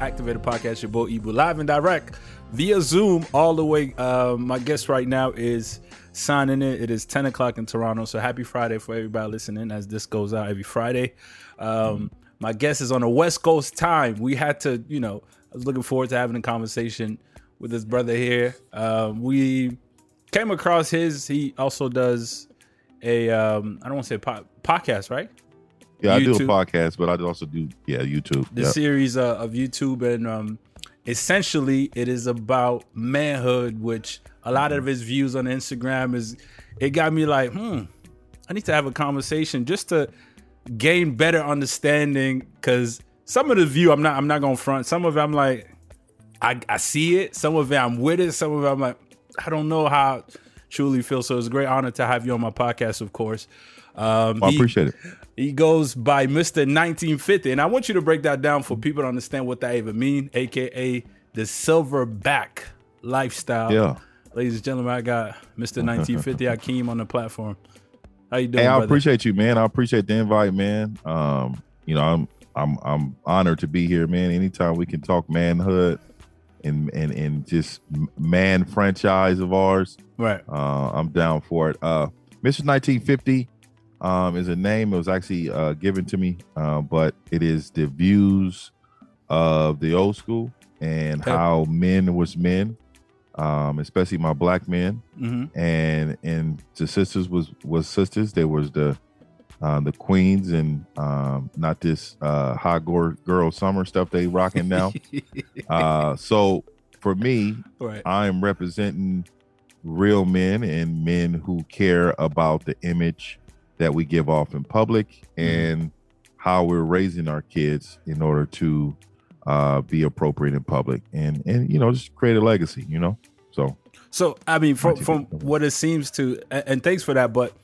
Activated Podcast, your boy Ibu, live and direct via Zoom all the way. Uh, my guest right now is signing it. It is 10 o'clock in Toronto, so happy Friday for everybody listening as this goes out every Friday. Um, my guest is on a West Coast time. We had to, you know, I was looking forward to having a conversation with his brother here. Um, we came across his, he also does a, um, I don't want to say po- podcast, right? Yeah, I do a podcast, but I also do yeah YouTube. the Yep. series uh, of YouTube, and um, essentially it is about manhood, which a lot of his views on Instagram is. It got me like, hmm, I need to have a conversation just to gain better understanding. Because some of the view, I'm not, I'm not gonna front. Some of it, I'm like, I, I see it. Some of it, I'm with it. Some of it, I'm like, I don't know how truly feel. So it's a great honor to have you on my podcast, of course. Um, I he- appreciate it. he goes by Mr. 1950. And I want you to break that down for people to understand what that even mean, aka the silverback lifestyle. Yeah. Ladies and gentlemen, I got Mr. 1950 Akeem on the platform. How you doing? Hey, I brother? appreciate you, man. I appreciate the invite, man. Um, you know, I'm I'm I'm honored to be here, man. Anytime we can talk manhood and and and just man franchise of ours, Right. uh, I'm down for it. Uh, Mr. 1950 um, is a name. It was actually uh, given to me, uh, but it is the views of the old school and Okay. how men was men, um, especially my black men, hmm and and the sisters was was sisters. There was the uh, the queens and um, not this uh, hot girl, girl summer stuff they rocking now. uh, so for me, right. I am representing real men and men who care about the image that we give off in public and how we're raising our kids in order to uh, be appropriate in public and and you know just create a legacy. You know, so So I mean, from from what it seems to, and thanks for that, but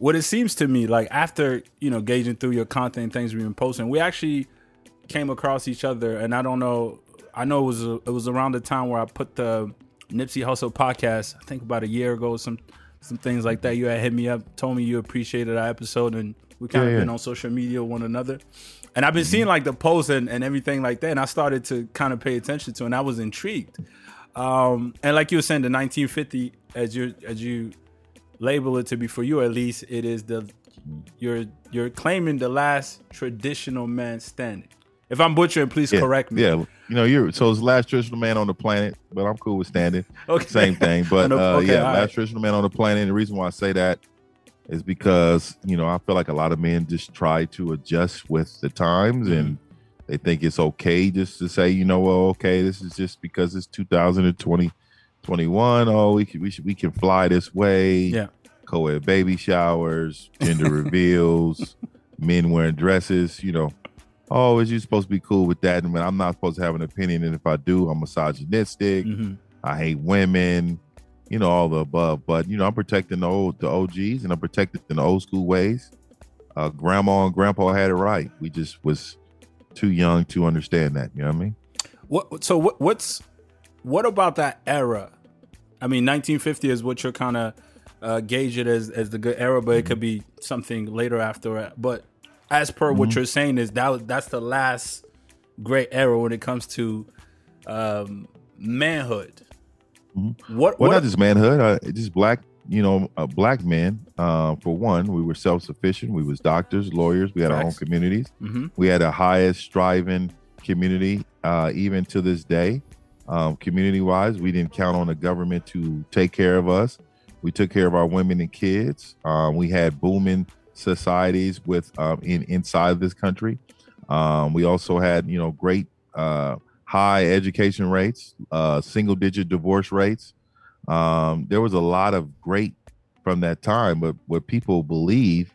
what it seems to me, like after you know gauging through your content, and things we've been posting, we actually came across each other, and I don't know, I know it was it was around the time where I put the Nipsey Hussle podcast, I think about a year ago, some some things like that. You had hit me up, told me you appreciated our episode, and we kind Yeah, of yeah. been on social media one another. And I've been seeing like the posts and, and everything like that, and I started to kind of pay attention to, it, and I was intrigued. Um, and like you were saying, the 1950, as you as you label it to be for you at least, it is the you're you're claiming the last traditional man standing. If I'm butchering, please yeah, correct me. Yeah, you know, you're so it's the last traditional man on the planet, but I'm cool with standing. Okay. Same thing, but uh, okay, yeah, last right. traditional man on the planet. And the reason why I say that is because you know I feel like a lot of men just try to adjust with the times Mm-hmm. and they think it's okay just to say, you know, well, okay, this is just because it's 2020, 21. Oh, we can we should we can fly this way. Yeah. co-ed baby showers, gender reveals, men wearing dresses. You know, oh, is you supposed to be cool with that? And I'm not supposed to have an opinion, and if I do, I'm misogynistic. Mhm. I hate women, you know, all the above. But you know, I'm protecting the old the OGs and I'm protecting the old school ways. Uh, grandma and grandpa had it right. We just was too young to understand that. You know what I mean? What so what what's what about that era? I mean, 1950 is what you're kind of uh, gauge it as as the good era, but it could be something later after. But as per Mm-hmm. what you're saying, is that that's the last great era when it comes to um, manhood. What Mm-hmm. Well, what not just manhood, uh, just black. You know, uh, black men. Uh, for one, we were self sufficient. We was doctors, lawyers. We had our own Facts. communities. Mhm. We had a highest striving community, uh, even to this day. Um, community wise, we didn't count on the government to take care of us. We took care of our women and kids. Um, we had booming societies with um, in inside this country. Um, we also had you know great uh, high education rates, uh, single digit divorce rates. Um, there was a lot of great from that time, but what people believe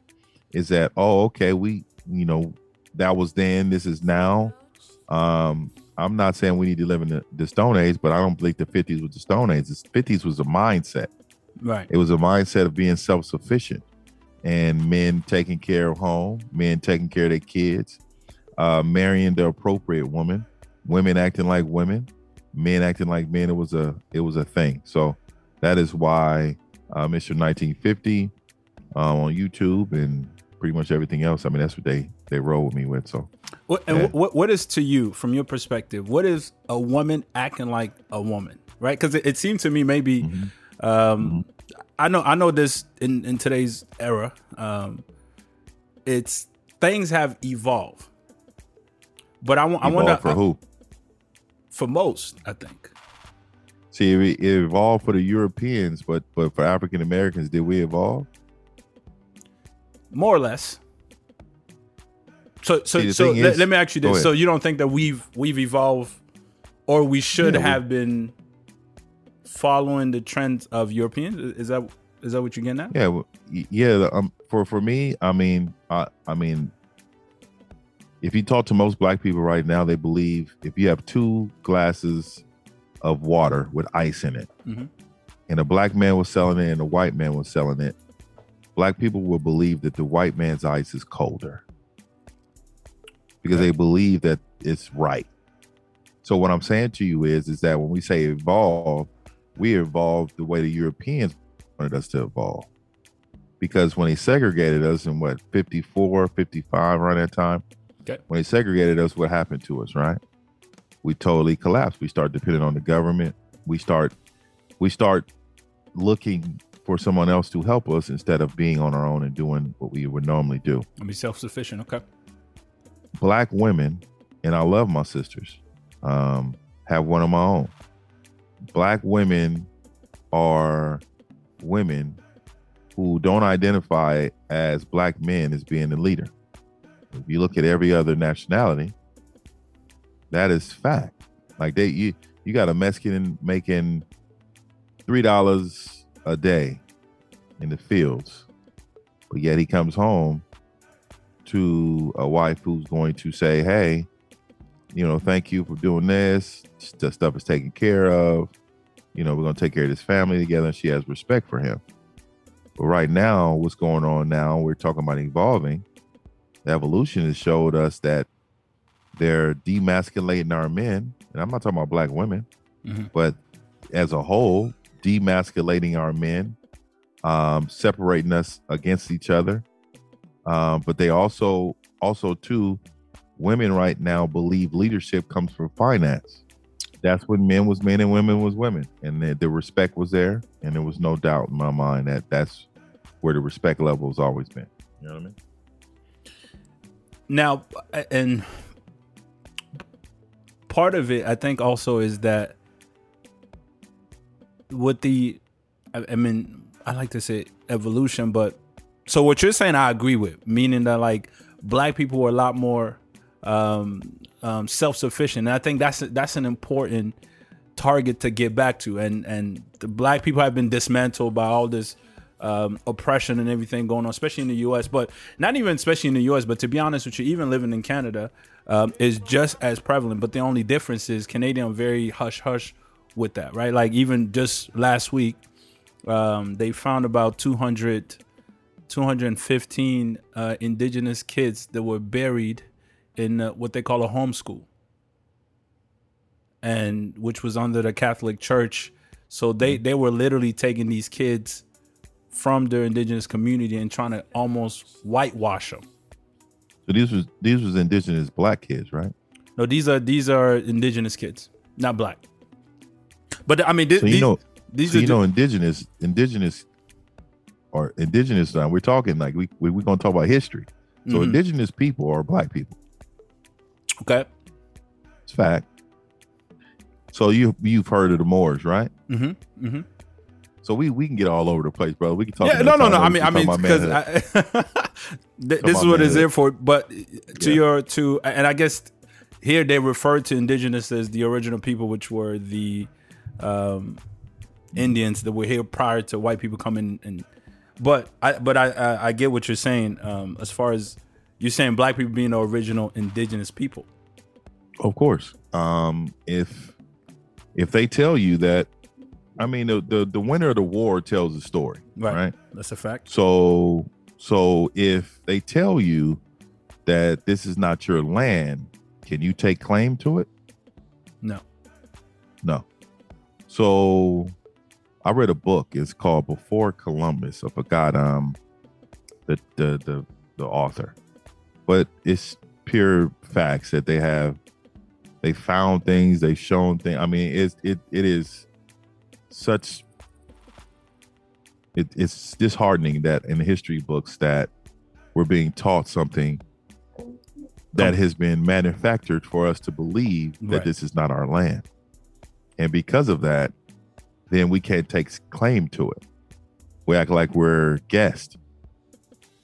is that oh okay we you know that was then this is now. Um, I'm not saying we need to live in the, the Stone Age, but I don't believe the 50s was the Stone Age. The 50s was a mindset. right? It was a mindset of being self sufficient and men taking care of home, men taking care of their kids, uh, marrying the appropriate woman, women acting like women, men acting like men. It was a it was a thing. So that is why uh, Mr. 1950 uh, on YouTube and pretty much everything else. I mean, that's what they they roll with me with. So, what, and yeah. what what is to you, from your perspective, what is a woman acting like a woman, right? Because it, it, seemed to me maybe, mm-hmm. Um, mm-hmm. I know I know this in in today's era, um, it's things have evolved, but I, I wonder for who, for most, I think. See, it, it evolved for the Europeans, but but for African Americans, did we evolve? More or less. So so See, so let, is, let, me ask you this: So you don't think that we've we've evolved, or we should yeah, have we, been following the trends of Europeans? Is that is that what you're getting at? Yeah, well, yeah. Um, for for me, I mean, I I mean, if you talk to most black people right now, they believe if you have two glasses of water with ice in it. Mm-hmm. And a black man was selling it and a white man was selling it. Black people will believe that the white man's ice is colder because okay. they believe that it's right. So what I'm saying to you is, is that when we say evolve, we evolved the way the Europeans wanted us to evolve. Because when they segregated us in what 54, 55 around that time, okay. when they segregated us, what happened to us, right? we totally collapse. We start depending on the government. We start we start looking for someone else to help us instead of being on our own and doing what we would normally do. And be self sufficient. Okay. Black women, and I love my sisters, um, have one of my own. Black women are women who don't identify as black men as being the leader. If you look at every other nationality, that is fact. Like they you you got a Mexican making three dollars a day in the fields, but yet he comes home to a wife who's going to say, "Hey, you know, thank you for doing this. The stuff is taken care of. You know, we're gonna take care of this family together." And she has respect for him. But right now, what's going on now? We're talking about evolving. The evolution has showed us that they're demasculating our men, and I'm not talking about black women, mm-hmm. but as a whole, demasculating our men, um, separating us against each other. Um, but they also, also too, women right now believe leadership comes from finance. That's when men was men and women was women, and the, the respect was there, and there was no doubt in my mind that that's where the respect level has always been. You know what I mean? Now, and part of it, I think, also is that with the, I, mean, I like to say evolution, but so what you're saying, I agree with, meaning that like black people were a lot more um, um, self-sufficient, and I think that's that's an important target to get back to. And and the black people have been dismantled by all this um, oppression and everything going on, especially in the U.S. But not even especially in the U.S. But to be honest with you, even living in Canada, um, is just as prevalent. But the only difference is Canadian very hush hush with that, right? Like even just last week, um, they found about 200, 215 uh, indigenous kids that were buried in uh, what they call a homeschool, and which was under the Catholic Church. So they they were literally taking these kids from their indigenous community and trying to almost whitewash them so these was these was indigenous black kids, right? No, these are these are indigenous kids, not black. But I mean, th- so you these, know, these so you know, indigenous, indigenous, or indigenous. Now we're talking like we, we we're gonna talk about history. So mm-hmm. indigenous people are black people. Okay, it's fact. So you you've heard of the Moors, right? Mm-hmm. Mm-hmm. So we we can get all over the place, bro. We can talk. Yeah, no, no, no. I mean, I mean, because this is what it's there for. But to yeah. your to, and I guess here they refer to indigenous as the original people, which were the um, Indians that were here prior to white people coming. And but I but I I, I get what you're saying um, as far as you're saying black people being the original indigenous people. Of course, um, if if they tell you that I mean, the, the, the winner of the war tells the story, right. right? That's a fact. So so if they tell you that this is not your land, can you take claim to it? No. No. So I read a book. It's called Before Columbus I forgot um the the the the author, but it's pure facts that they have. They found things. They've shown things. I mean, it's it it is such. It, it's disheartening that in the history books that we're being taught something that has been manufactured for us to believe that Right. this is not our land. And because of that, then we can't take claim to it. We act like we're guests.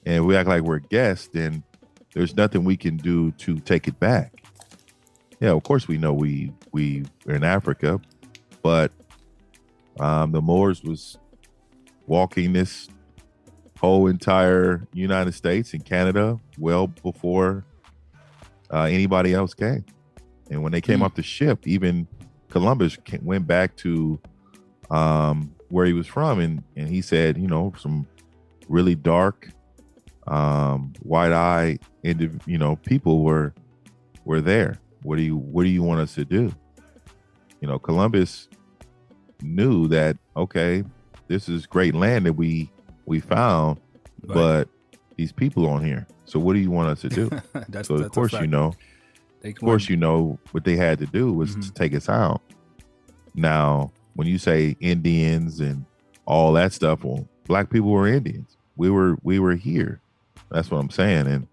And we act like we're guests, then there's nothing we can do to take it back. Yeah, of course we know we we are in Africa, but um, the Moors was walking this whole entire United States and Canada well before uh, anybody else came. And when they came Mm. off the ship, even Columbus went back to um, where he was from, and and he said, you know, some really dark, um, wide-eyed, indiv- you know, people were were there. What do you What do you want us to do? You know, Columbus knew that okay, this is great land that we we found, Right. but these people on here. So what do you want us to do? that's, so that's of course you know, of course you know what they had to do was to Mhm. take us out. Now, when you say Indians and all that stuff, well, black people were Indians. We were we were here. That's what I'm saying. And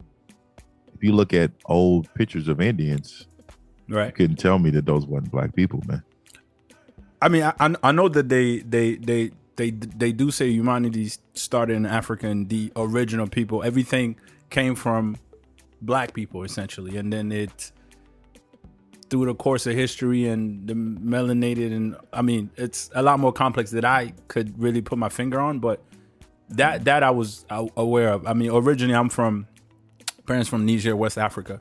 if you look at old pictures of Indians, you right. couldn't tell me that those weren't black people, man. I mean, I, I I know that they they they they they do say humanity started in Africa and the original people. Everything came from black people essentially, and then it through the course of history and the melanated and I mean, it's a lot more complex that I could really put my finger on, but that that I was aware of. I mean, originally I'm from parents from Niger, West Africa,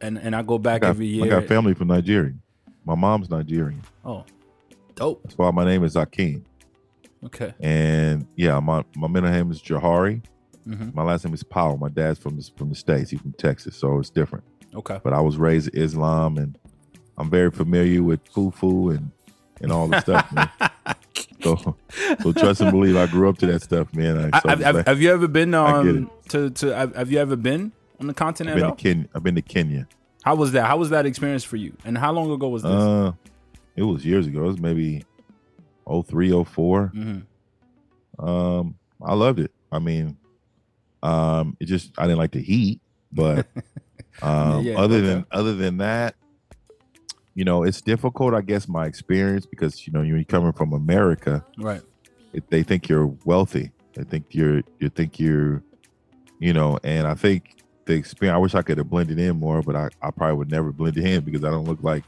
and and I go I back got, every year. I got family from Nigeria. My mom's Nigerian. oh, dope. That's why my name is Akeem. Okay. And yeah, my my middle name is Jahari. hmm My last name is Powell. My dad's from from the states. He's from Texas, so it's different. Okay. But I was raised in Islam, and I'm very familiar with fufu and and all the stuff. Man. So, so trust and believe. I grew up to that stuff, man. I, I, so have, I'm have, you ever been I um to to have, you ever been on the I've continent been at to all? Kenya. I've been to Kenya. How was that? How was that experience for you? And how long ago was this? Uh, it was years ago. It was maybe 03, 04. hmm Um, I loved it. I mean, um, it just I didn't like the heat, but um, Yeah, other okay. than other than that, you know, it's difficult. I guess my experience because you know you're coming from America, Right. it, they think you're wealthy. They think you're you think you're, you know, and I think the experience. I wish I could have blended in more, but I, I probably would never blend in because I don't look like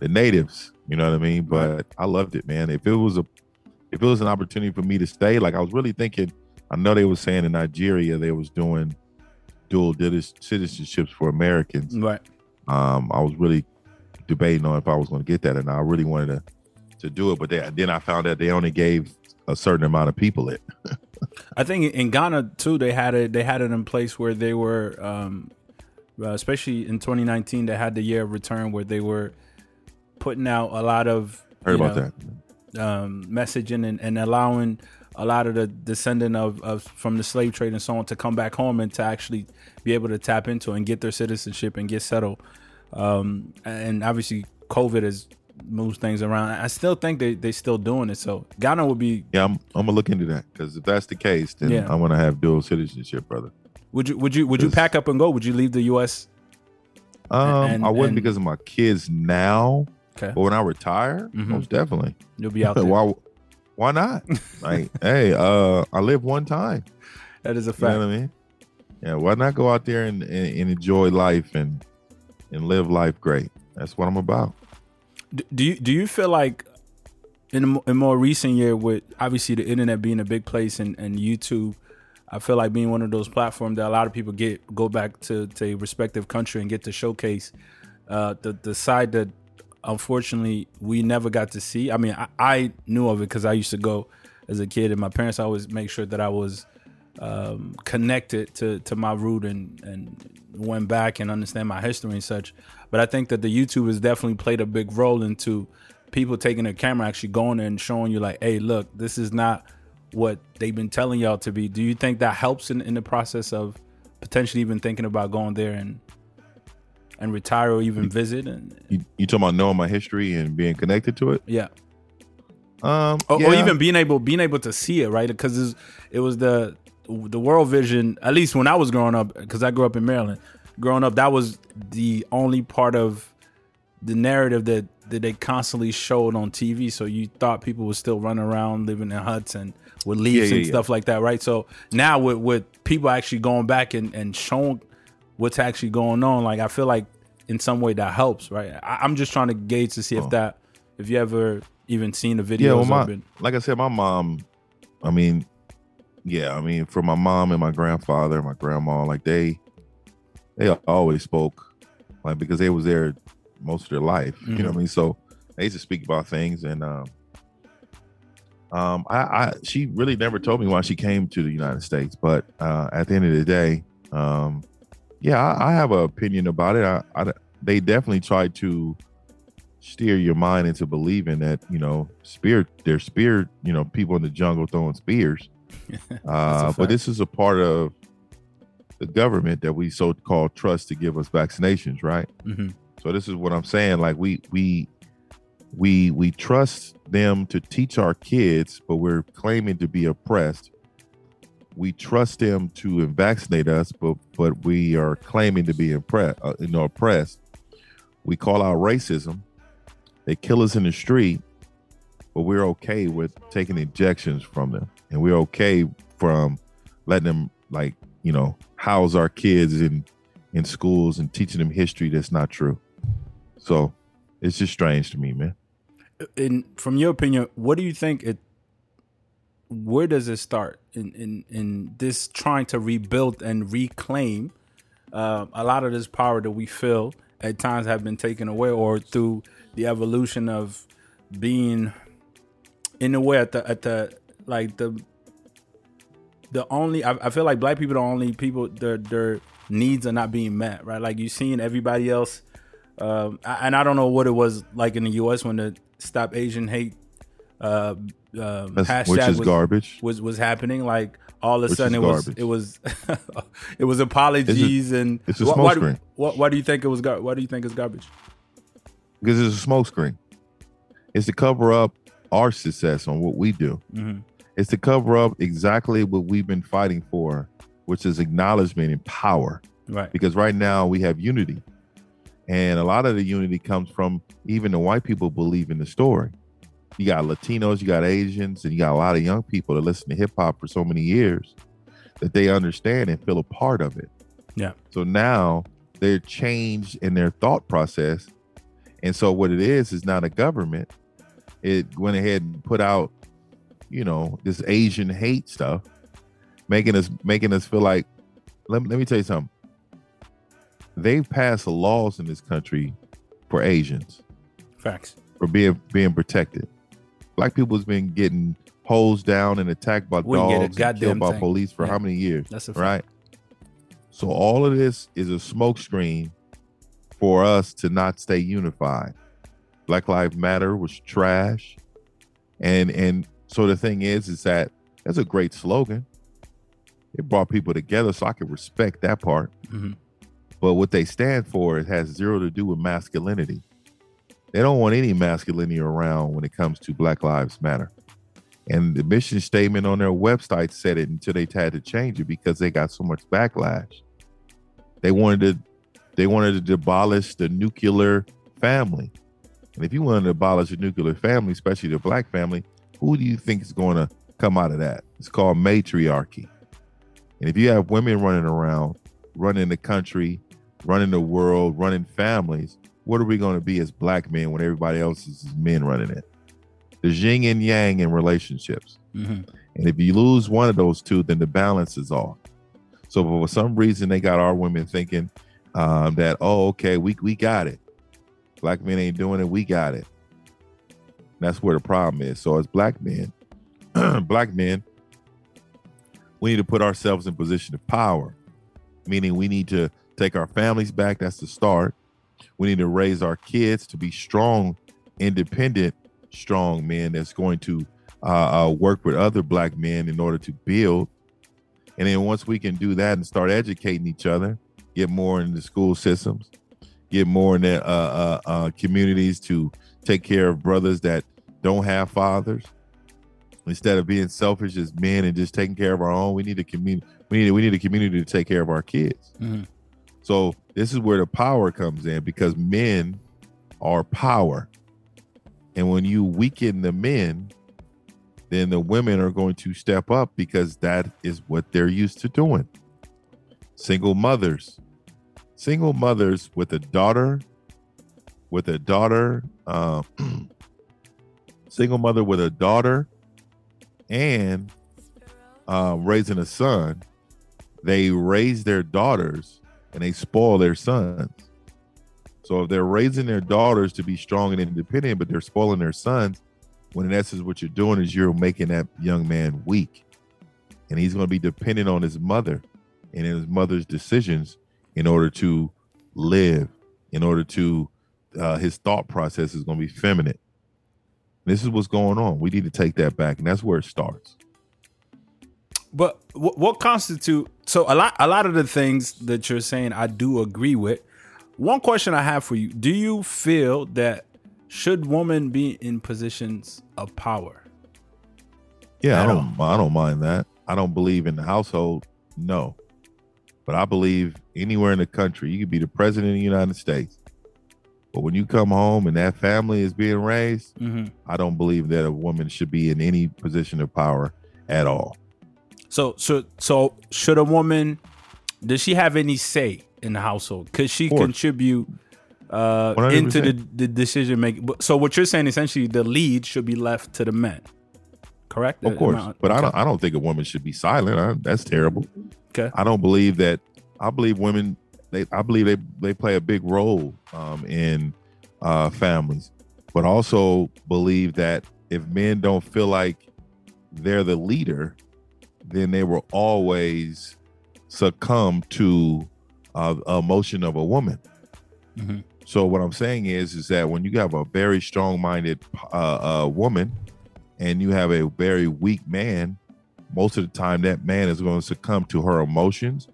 the natives. You know what I mean? But I loved it, man. If it was a if it was an opportunity for me to stay, like I was really thinking. I know they were saying in Nigeria they was doing dual citizenships for Americans. Right. Um, I was really debating on if I was going to get that, and I really wanted to to do it. But they, then I found out they only gave a certain amount of people it. I think in Ghana too, they had it. They had it in place where they were, um, uh, especially in 2019, they had the year of return where they were putting out a lot of Heard about know, that? um, messaging and, and allowing a lot of the descendant of, of from the slave trade and so on to come back home and to actually be able to tap into and get their citizenship and get settled. Um, and obviously, COVID has moved things around. I still think they they still doing it. So Ghana would be. Yeah, I'm, I'm gonna look into that because if that's the case, then Yeah. I'm gonna have dual citizenship, brother. Would you would you would you pack up and go? Would you leave the U.S. Um, And- I wouldn't and- because of my kids now, Okay, but when I retire, Mhm. most definitely. you'll be out there. why? Why not? like, hey, uh, I live one time. That is a You know fact. what I mean? Yeah, why not go out there and, and, and enjoy life and and live life great? That's what I'm about. Do you do you feel like in a, in more recent year with obviously the internet being a big place and, and YouTube, I feel like being one of those platforms that a lot of people get go back to to a respective country and get to showcase uh, the the side that unfortunately we never got to see. I mean, I, I knew of it because I used to go as a kid, and my parents always make sure that I was um, connected to to my root and and went back and understand my history and such. But I think that the YouTube has definitely played a big role into people taking their camera, actually going and showing you like, hey, look, this is not what they've been telling y'all to be. Do you think that helps in, in the process of potentially even thinking about going there and and retire or even visit and You, you talking about knowing my history and being connected to it? yeah. Um, or, yeah. or even being able being able to see it right because it was the the world vision at least when i was growing up because i grew up in maryland growing up that was the only part of the narrative that that they constantly showed on tv so you thought people were still running around living in huts and with leaves Yeah, yeah, and yeah. stuff like that right so now with with people actually going back and and showing what's actually going on like i feel like in some way that helps right I, i'm just trying to gauge to see if Oh. that if you ever even seen the video. yeah, well, my, been- like I said, my mom, I mean, yeah, I mean, for my mom and my grandfather and my grandma, like they, they always spoke, like because they was there most of their life. You know what I mean? So they used to speak about things, and um, um, I, I, she really never told me why she came to the United States, but uh, at the end of the day, um, yeah, I, I have an opinion about it. I, I, they definitely tried to steer your mind into believing that you know spear there's spear you know people in the jungle throwing spears uh, but this is a part of the government that we so called trust to give us vaccinations right? Mhm. so this is what i'm saying like we we we we trust them to teach our kids but we're claiming to be oppressed. We trust them to vaccinate us but but we are claiming to be impressed uh, you know oppressed. We call out racism. They kill us in the street, but we're okay with taking injections from them, and we're okay from letting them like you know house our kids in in schools and teaching them history that's not true. So it's just strange to me, man. in from your opinion, what do you think it? Where does it start in in in this trying to rebuild and reclaim uh, a lot of this power that we feel at times have been taken away, or through the evolution of being in a way at the at the like the the only I, I feel like black people are the only people their their needs are not being met right like you seeing everybody else um I- and i don't know what it was like in the us when the stop asian hate uh um, hashtag which is was, garbage. was was happening like all of a sudden it was it was it was apologies and it's a smoke why, screen. why, why do you think it was gar- why do you think it's garbage because it's a smoke screen. It's to cover up our success on what we do. Mhm. It's to cover up exactly what we've been fighting for, which is acknowledgement and power. right because right now we have unity and a lot of the unity comes from even the white people believe in the story you got latinos you got asians and you got a lot of young people that listen to hip-hop for so many years that they understand and feel a part of it Yeah. so now they're changed in their thought process and so what it is is not a government it went ahead and put out you know this asian hate stuff making us making us feel like let, let me tell you something they've passed laws in this country for Asians facts for being being protected. Black people's been getting hosed down and attacked by get a dogs and goddamn killed by thing. police for Yeah. how many years? that's a fact. Right. So all of this is a smokescreen for us to not stay unified. Black Lives Matter was trash, and and so the thing is, is that that's a great slogan. It brought people together, so I can respect that part. Mhm. But what they stand for it has zero to do with masculinity. They don't want any masculinity around when it comes to Black Lives Matter. And the mission statement on their website said it until they had to change it because they got so much backlash. They wanted to they wanted to abolish the nuclear family. And if you want to abolish the nuclear family, especially the black family, who do you think is going to come out of that? It's called matriarchy. And if you have women running around, running the country, running the world, running families, what are we going to be as black men when everybody else is men running it? The yin and yang in relationships. Mhm. And if you lose one of those two, then the balance is off. So for some reason, they got our women thinking um, that, oh, okay, we we got it. Black men ain't doing it. We got it. That's where the problem is. So as black men, black men, we need to put ourselves in position of power, meaning we need to take our families back. That's the start. We need to raise our kids to be strong, independent, strong men that's going to uh, uh, work with other black men in order to build. And then once we can do that and start educating each other, get more in the school systems, get more in the uh, uh, uh, communities to take care of brothers that don't have fathers. Instead of being selfish as men and just taking care of our own, we need a community. We need we need a community to take care of our kids. Mhm. So this is where the power comes in because men are power, and when you weaken the men, then the women are going to step up because that is what they're used to doing. Single mothers, single mothers with a daughter, with a daughter, uh, single mother with a daughter, and uh, raising a son, they raise their daughters and they spoil their sons. So if they're raising their daughters to be strong and independent, but they're spoiling their sons, when in essence what you're doing is you're making that young man weak, and he's going to be dependent on his mother and his mother's decisions in order to live, in order to uh, his thought process is going to be feminine. This is what's going on. We need to take that back, and that's where it starts. But what, what constitute so a lot a lot of the things that you're saying I do agree with. One question I have for you: Do you feel that should women be in positions of power? Yeah, I don't. I don't mind that. I don't believe in the household, no, but I believe anywhere in the country you could be the president of the United States, but when you come home and that family is being raised, Mm-hmm. I don't believe that a woman should be in any position of power at all. So so so should a woman does she have any say in the household? Could she contribute uh, 100%. into the, the decision making? So what you're saying essentially the lead should be left to the men, correct? Of course, I- but I don't. I don't think a woman should be silent. I, that's terrible. Okay. I don't believe that. I believe women. They. I believe they. They play a big role um, in uh, families, but also believe that if men don't feel like they're the leader, then they will always succumb to uh, emotion of a woman. Mhm. So what I'm saying is, is that when you have a very strong-minded uh, uh, woman and you have a very weak man, most of the time that man is going to succumb to her emotions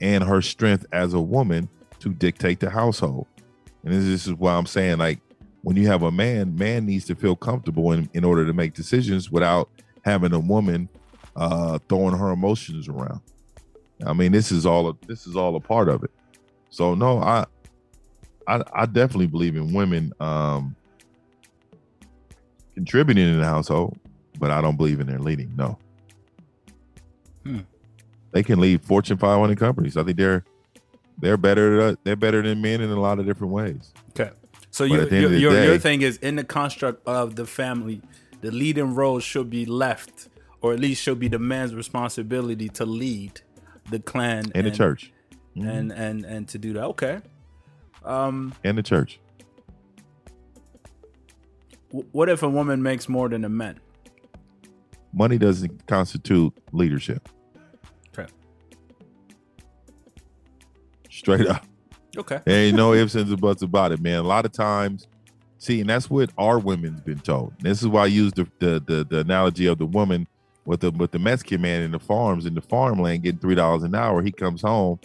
and her strength as a woman to dictate the household. And this, this is why I'm saying, like, when you have a man, man needs to feel comfortable in, in order to make decisions without having a woman uh, throwing her emotions around. I mean, this is all a, this is all a part of it. So no, I I, I definitely believe in women um, contributing in the household, but I don't believe in their leading. No, Hmm. they can lead Fortune 500 companies. I think they're they're better they're better than men in a lot of different ways. Okay. So But your at the end your, the your, thing is in the construct of the family, the leading role should be left, or at least should be the man's responsibility to lead the clan In the and- church, Mhm. and and and to do that. Okay. Um, in the church, what if a woman makes more than a man? money doesn't constitute leadership. Okay. Straight up. Okay. There ain't no ifs, ands, or buts about it, man. A lot of times, see, and that's what our women's been told. This is why I use the the, the, the analogy of the woman with the with the Mexican man in the farms in the farmland getting three dollars an hour. He comes home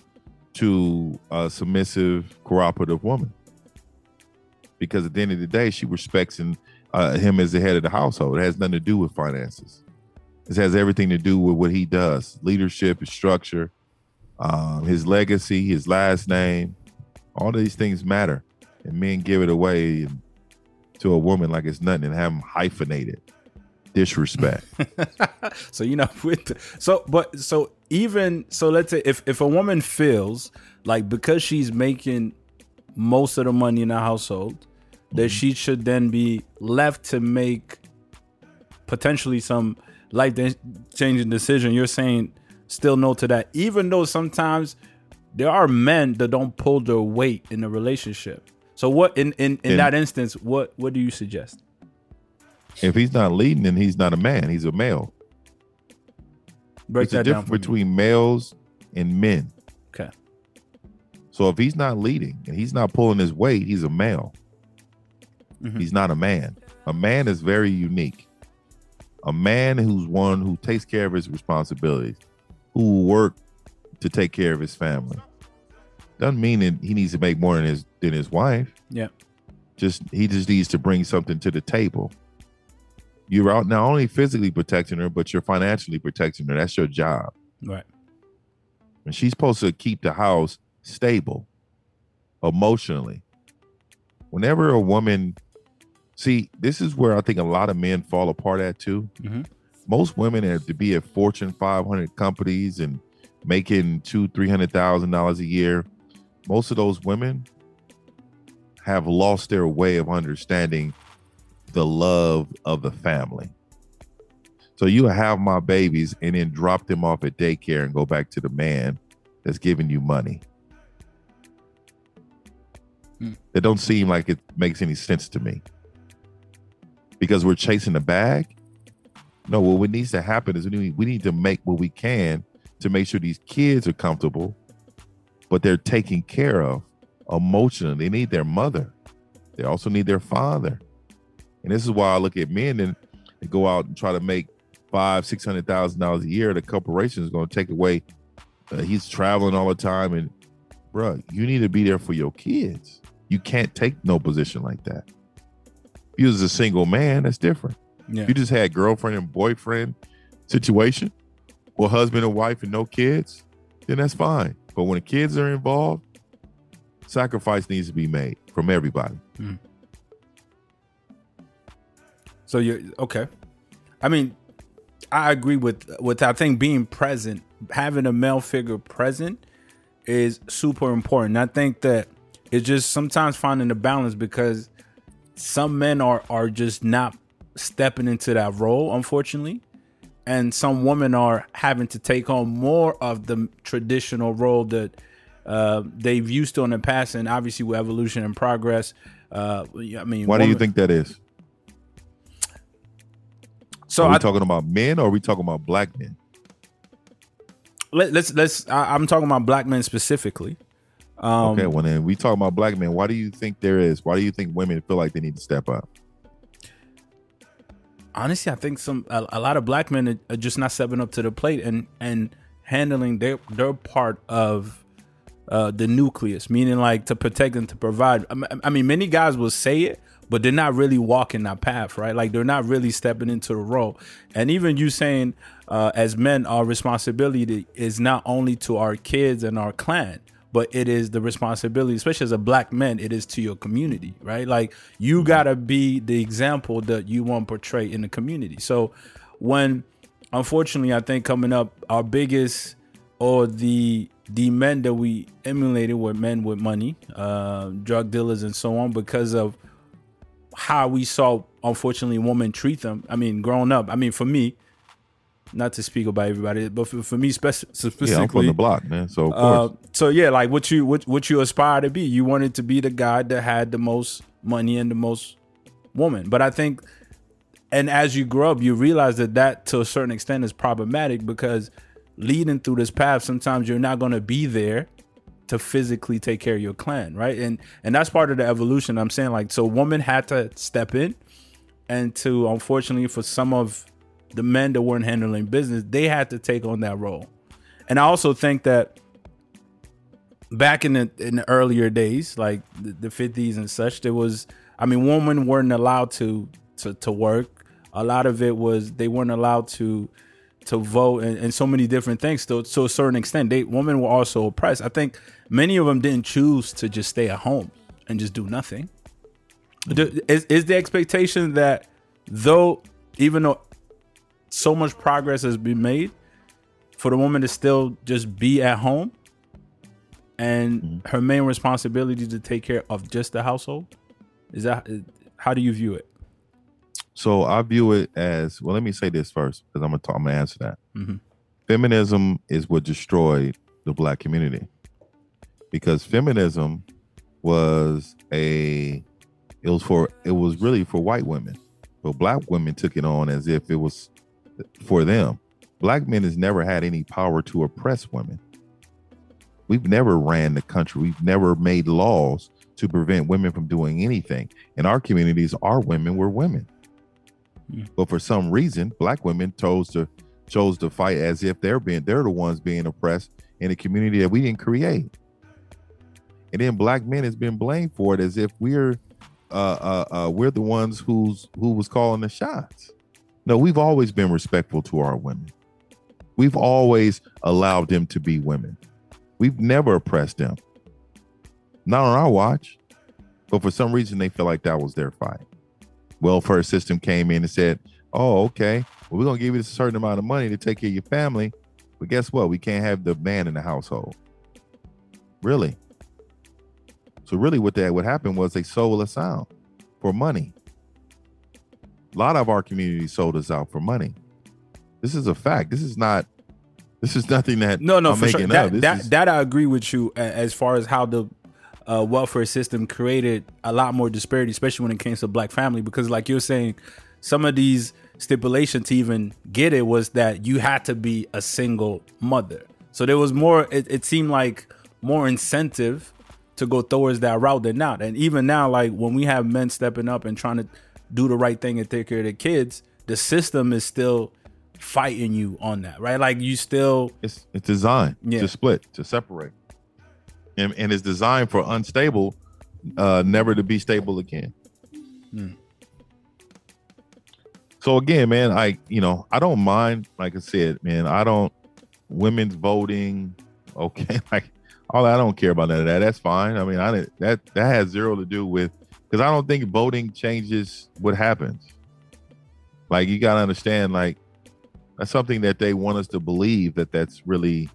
to a submissive, cooperative woman because at the end of the day, she respects and, uh, him as the head of the household. It has nothing to do with finances. This has everything to do with what he does: leadership, his structure, um, his legacy, his last name. All these things matter, and men give it away to a woman like it's nothing and have them hyphenated. Disrespect. so you know with the, so but so even so let's say if if a woman feels like because she's making most of the money in the household that mm-hmm. she should then be left to make potentially some life changing decision you're saying still no to that even though sometimes there are men that don't pull their weight in a relationship so what in in, in that instance what what do you suggest if he's not leading, then he's not a man. He's a male. break a that down difference for me. between males and men. okay So if he's not leading and he's not pulling his weight, he's a male. Mhm. He's not a man. A man is very unique. A man who's one who takes care of his responsibilities. who work to take care of his family. Doesn't mean that he needs to make more than his than his wife. Yeah. Just he just needs to bring something to the table. You're out not only physically protecting her, but you're financially protecting her. That's your job. Right. And she's supposed to keep the house stable emotionally. Whenever a woman see, this is where I think a lot of men fall apart at too. Mhm. Most women have to be at Fortune 500 companies and making two, three hundred thousand dollars a year. Most of those women have lost their way of understanding the love of the family. So you have my babies and then drop them off at daycare and go back to the man that's giving you money. Hmm. It don't seem like it makes any sense to me. Because we're chasing the bag. No, what needs to happen is we need, we need to make what we can to make sure these kids are comfortable, but they're taken care of emotionally. They need their mother. They also need their father. And this is why I look at men and they go out and try to make five, six hundred thousand dollars a year. The corporation is going to take away. Uh, he's traveling all the time, and bruh, you need to be there for your kids. You can't take no position like that. You was a single man, that's different. Yeah. You just had girlfriend and boyfriend situation, or husband and wife and no kids, then that's fine. But when the kids are involved, sacrifice needs to be made from everybody. Hmm. So you're okay. I mean, I agree with with I think being present, having a male figure present is super important. I think that it's just sometimes finding the balance because some men are are just not stepping into that role, unfortunately. And some women are having to take on more of the traditional role that uh, they've used to in the past, and obviously with evolution and progress. Uh, I mean, Why do you think that is? So are we I, talking about men or are we talking about black men? let, let's let's. I, I'm talking about black men specifically. Um, okay, well then we talk about black men. Why do you think there is? Why do you think women feel like they need to step up? honestly, I think some a, a lot of black men are, are just not stepping up to the plate and and handling their their part of uh, the nucleus, meaning like to protect and to provide. I mean- I mean, many guys will say it, but they're not really walking that path, right? Like they're not really stepping into the role. And even you saying, uh, as men, our responsibility is not only to our kids and our clan, but it is the responsibility, especially as a black man, it is to your community, right? Like you gotta be the example that you want to portray in the community. So when unfortunately I think coming up our biggest or the the men that we emulated were men with money, uh, drug dealers and so on because of how we saw unfortunately women treat them. I mean, growing up, I mean for me, not to speak about everybody, but for, for me spec- Yeah, I'm specifically, from the block, man. So of uh, so yeah, like what you what what you aspire to be. You wanted to be the guy that had the most money and the most woman. But I think, and as you grow up, you realize that that to a certain extent is problematic because leading through this path, sometimes you're not going to be there to physically take care of your clan, right? And and that's part of the evolution. I'm saying like so, women had to step in, and to unfortunately for some of the men that weren't handling business, they had to take on that role. And I also think that back in the in the earlier days, like the, 50s and such, there was I mean, women weren't allowed to to to work. A lot of it was they weren't allowed to to vote and, and so many different things. So to a certain extent, they women were also oppressed. I think many of them didn't choose to just stay at home and just do nothing. Do- Is is the expectation that though even though so much progress has been made, for the woman to still just be at home and her main responsibility to take care of just the household? Is that how do you view it? so I view it as well. Let me say this first because I'm gonna talk, I'm gonna answer that. Mhm. Feminism is what destroyed the black community because feminism was a it was for it was really for white women, but black women took it on as if it was for them. Black men has never had any power to oppress women. We've never ran the country. We've never made laws to prevent women from doing anything. In our communities, our women were women. Hmm. But for some reason, black women chose to chose to fight as if they're being they're the ones being oppressed in a community that we didn't create. And then black men has been blamed for it as if we're uh, uh, uh, we're the ones who's who was calling the shots. No, we've always been respectful to our women. We've always allowed them to be women. We've never oppressed them. Not on our watch. But for some reason, they feel like that was their fight. Welfare system came in and said, "Oh, okay. Well, we're gonna give you a certain amount of money to take care of your family, but guess what? We can't have the man in the household." Really? So really, what that what happened was they sold us out for money. A lot of our community sold us out for money. This is a fact. This is not. This is nothing that No, no, I'm for sure. making That, up. That, is- that I agree with you as far as how the uh, welfare system created a lot more disparity, especially when it came to black family. Because, like you're saying, some of these stipulations to even get it was that you had to be a single mother. So there was more. It, it seemed like more incentive to go towards that route than not. And even now, like when we have men stepping up and trying to do the right thing and take care of the kids, the system is still fighting you on that, right? Like you still it's it's designed Yeah. to split to separate and, and it's designed for unstable uh never to be stable again Hmm. so again man i you know i don't mind like i said man i don't women's voting okay like all that, i don't care about none of that that's fine i mean i didn't that that has zero to do with because i don't think voting changes what happens like you got to understand like that's something that they want us to believe that that's really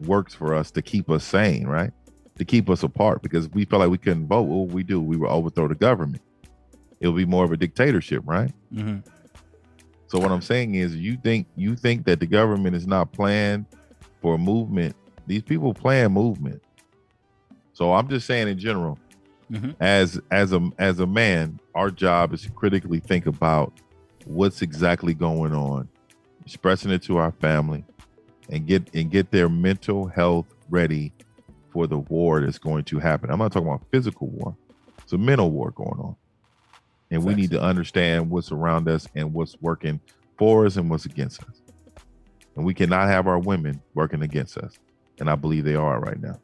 works for us to keep us sane, right? To keep us apart because we felt like we couldn't vote. What would we do? We would overthrow the government. It would be more of a dictatorship, right? Mhm. So what I'm saying is, you think you think that the government is not planned for a movement. These people plan movement. So I'm just saying in general, Mhm. as as a as a man, our job is to critically think about what's exactly going on, expressing it to our family, and get and get their mental health ready for the war that's going to happen. I'm not talking about physical war; it's a mental war going on, and we need to understand what's around us and what's working for us and what's against us. And we cannot have our women working against us, and I believe they are right now.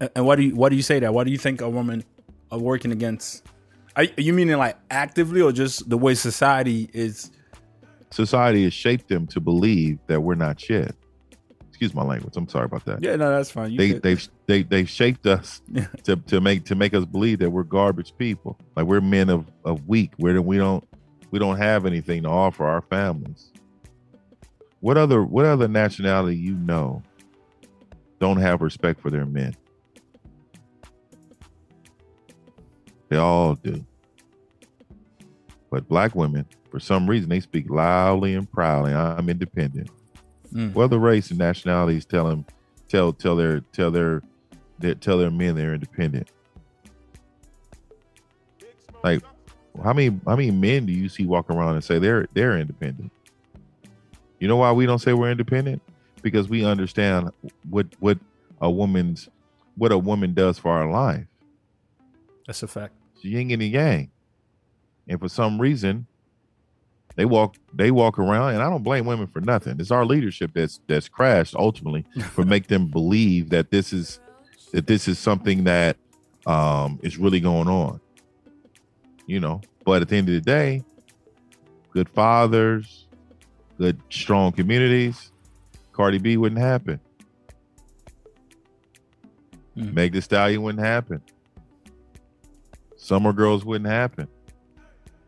And- why do you why do you say that? Why do you think a woman are working against? Are you meaning like actively or just the way society is? Society has shaped them to believe that we're not shit. Excuse my language. I'm sorry about that. Yeah, no, that's fine. You they could- they've they they've shaped us to, to make to make us believe that we're garbage people like we're men of of weak where we don't we don't have anything to offer our families what other what other nationality you know don't have respect for their men they all do. But black women for some reason they speak loudly and proudly. I'm independent. Mm. what other race and nationalities tell them tell tell their tell their, their tell their men they're independent. Like how many how many men do you see walk around and say they're they're independent? You know why we don't say we're independent? Because we understand what what a woman's what a woman does for our life. That's a fact. It's yin and yang. And for some reason, they walk they walk around, and I don't blame women for nothing. It's our leadership that's that's crashed ultimately for make them believe that this is that this is something that um is really going on. You know, but at the end of the day, good fathers, good strong communities, Cardi B wouldn't happen. Mhm. Meg the Stallion wouldn't happen. Summer Girls wouldn't happen.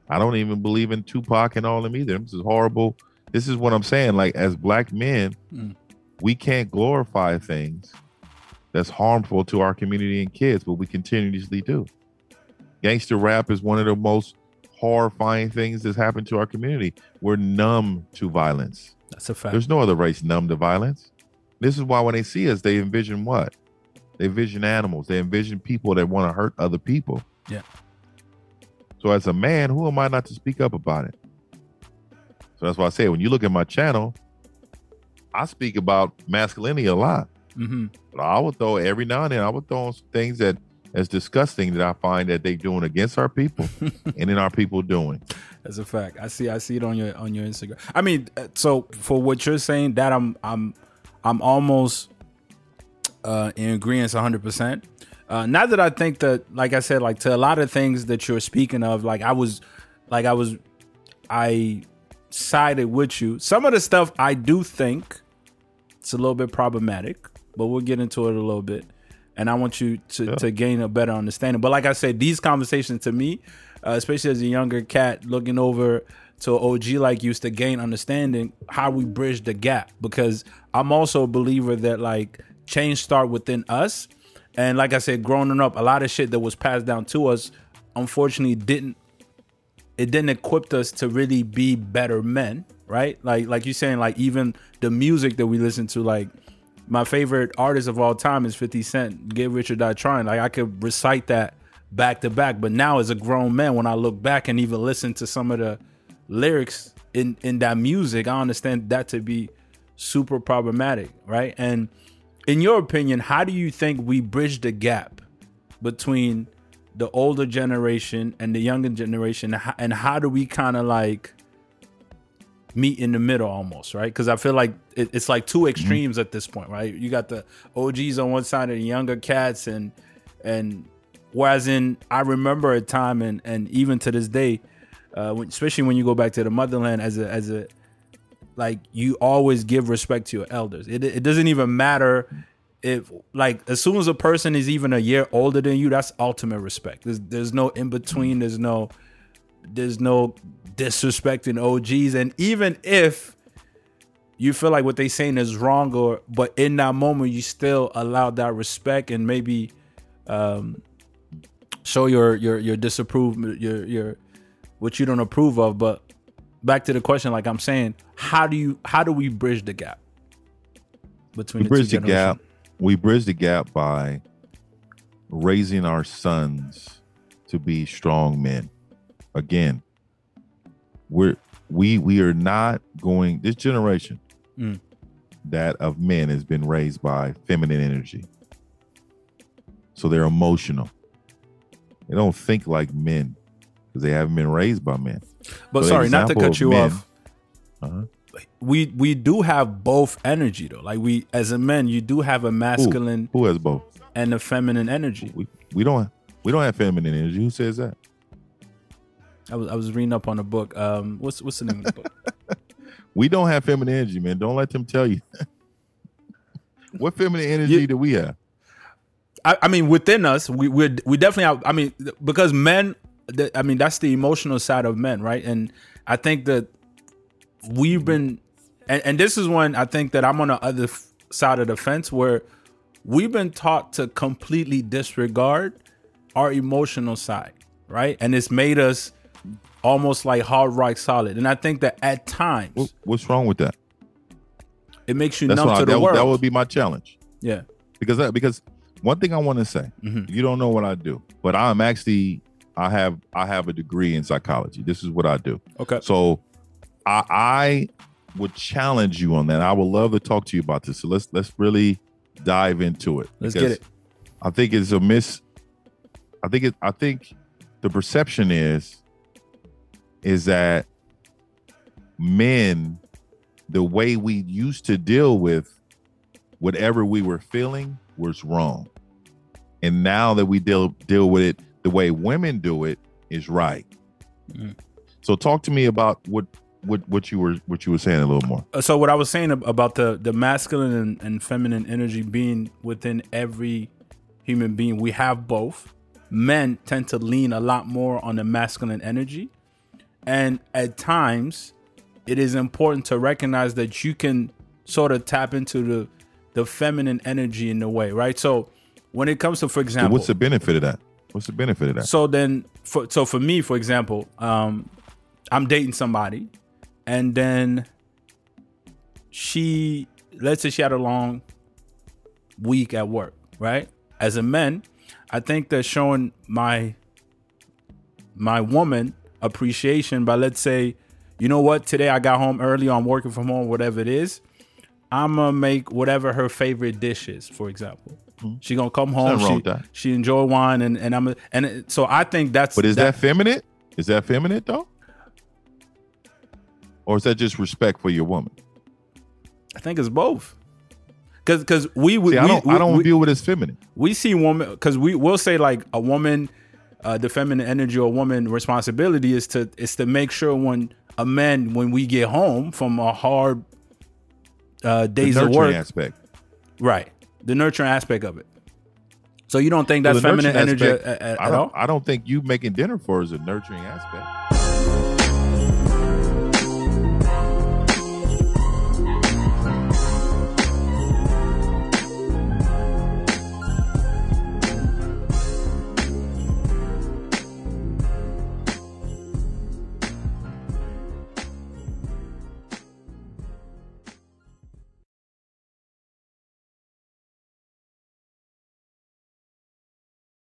I don't even believe in Tupac and all of them either. This is horrible. This is what I'm saying. Like as black men, Mm. we can't glorify things that's harmful to our community and kids, but we continuously do. Gangster rap is one of the most horrifying things that's happened to our community. We're numb to violence. That's a fact. There's no other race numb to violence. This is why when they see us, they envision what? They envision animals. They envision people that want to hurt other people. Yeah. So as a man, who am I not to speak up about it? So that's why I say when you look at my channel, I speak about masculinity a lot. hmm But I would throw every now and then I would throw on some things that as disgusting that I find that they doing against our people and then our people doing. That's a fact. I see. I see it on your on your Instagram. I mean, uh, so for what you're saying, that I'm I'm I'm almost uh, in agreement 100. Uh, Not that I think that, like I said, like to a lot of things that you're speaking of, like I was, like I was, I sided with you. Some of the stuff I do think it's a little bit problematic, but we'll get into it a little bit. And I want you to, yeah. to gain a better understanding. But like I said, these conversations to me, uh, especially as a younger cat looking over to OG like used to gain understanding how we bridge the gap. Because I'm also a believer that like change start within us. And like I said, growing up, a lot of shit that was passed down to us, unfortunately, didn't it didn't equip us to really be better men, right? Like like you're saying, like even the music that we listen to, like my favorite artist of all time is 50 Cent, Get Rich or Die Trying. Like I could recite that back to back. But now as a grown man, when I look back and even listen to some of the lyrics in in that music, I understand that to be super problematic, right? And in your opinion, how do you think we bridge the gap between the older generation and the younger generation? And how do we kind of like meet in the middle almost right? Because i feel like it's like two extremes mm-hmm. at this point right? You got the og's on one side and the younger cats and and whereas in i remember a time and and even to this day uh, especially when you go back to the motherland as a as a like you always give respect to your elders it, it doesn't even matter if like as soon as a person is even a year older than you, that's ultimate respect. There's there's no in between. There's no there's no disrespecting OGs. And even if you feel like what they're saying is wrong, or but in that moment you still allow that respect and maybe um, show your your your disapproval, your your what you don't approve of. But back to the question, like I'm saying, how do you how do we bridge the gap between we the bridge the gap? we bridge the gap by raising our sons to be strong men. Again, we're we we are not going this generation mm. that of men has been raised by feminine energy. So they're emotional. They don't think like men because they haven't been raised by men. But so sorry, not to cut you men, off. Uh-huh we we do have both energy though. Like we as a man, you do have a masculine who, who has both and a feminine energy. We we don't we don't have feminine energy. Who says that? I was I was reading up on a book. Um, what's what's the name of the book? we don't have feminine energy, man. Don't let them tell you. what feminine energy you, do we have? I, I mean, within us, we we we definitely have. I mean, because men. I mean, that's the emotional side of men, right? And I think that we've been, and, and this is when I think that I'm on the other f- side of the fence where we've been taught to completely disregard our emotional side, right? And it's made us almost like hard rock solid. And I think that at times, what's wrong with that? It makes you That's numb to I, the that, world. That would be my challenge. Yeah, because that, because one thing I want to say, mm-hmm. you don't know what I do, but I'm actually I have I have a degree in psychology. This is what I do. Okay. So I, I would challenge you on that. I would love to talk to you about this. So let's let's really dive into it. Let's get it. I think it's a miss. I think it. I think the perception is is that men, the way we used to deal with whatever we were feeling was wrong, and now that we deal deal with it the way women do it is right. Mm. So talk to me about what what what you were what you were saying a little more. Uh, so what I was saying about the the masculine and, and feminine energy being within every human being, we have both. Men tend to lean a lot more on the masculine energy, and at times, it is important to recognize that you can sort of tap into the the feminine energy in a way, right? So when it comes to, for example, so what's the benefit of that? What's the benefit of that? So then, for, so for me, for example, um, I'm dating somebody and then she let's say she had a long week at work, right? As a man, I think that showing my my woman appreciation by let's say, you know what, today I got home early, I'm working from home, whatever it is. I'm gonna make whatever her favorite dish is, for example. She gonna come home. wrong She, with that. she enjoy wine, and and I'm and it- so I think that's. But is that, feminine? Is that feminine though? Or is that just respect for your woman? I think it's both. Cause, cause we we I don't, we, I don't we, view it as feminine. we see woman because we will say like a woman, uh, the feminine energy or woman responsibility is to is to make sure when a man when we get home from a hard uh, The days of work, aspect. right? The nurturing aspect of it. So you don't think that's Well, feminine energy aspect, at, at, I don't, all? I don't think you making dinner for is a nurturing aspect.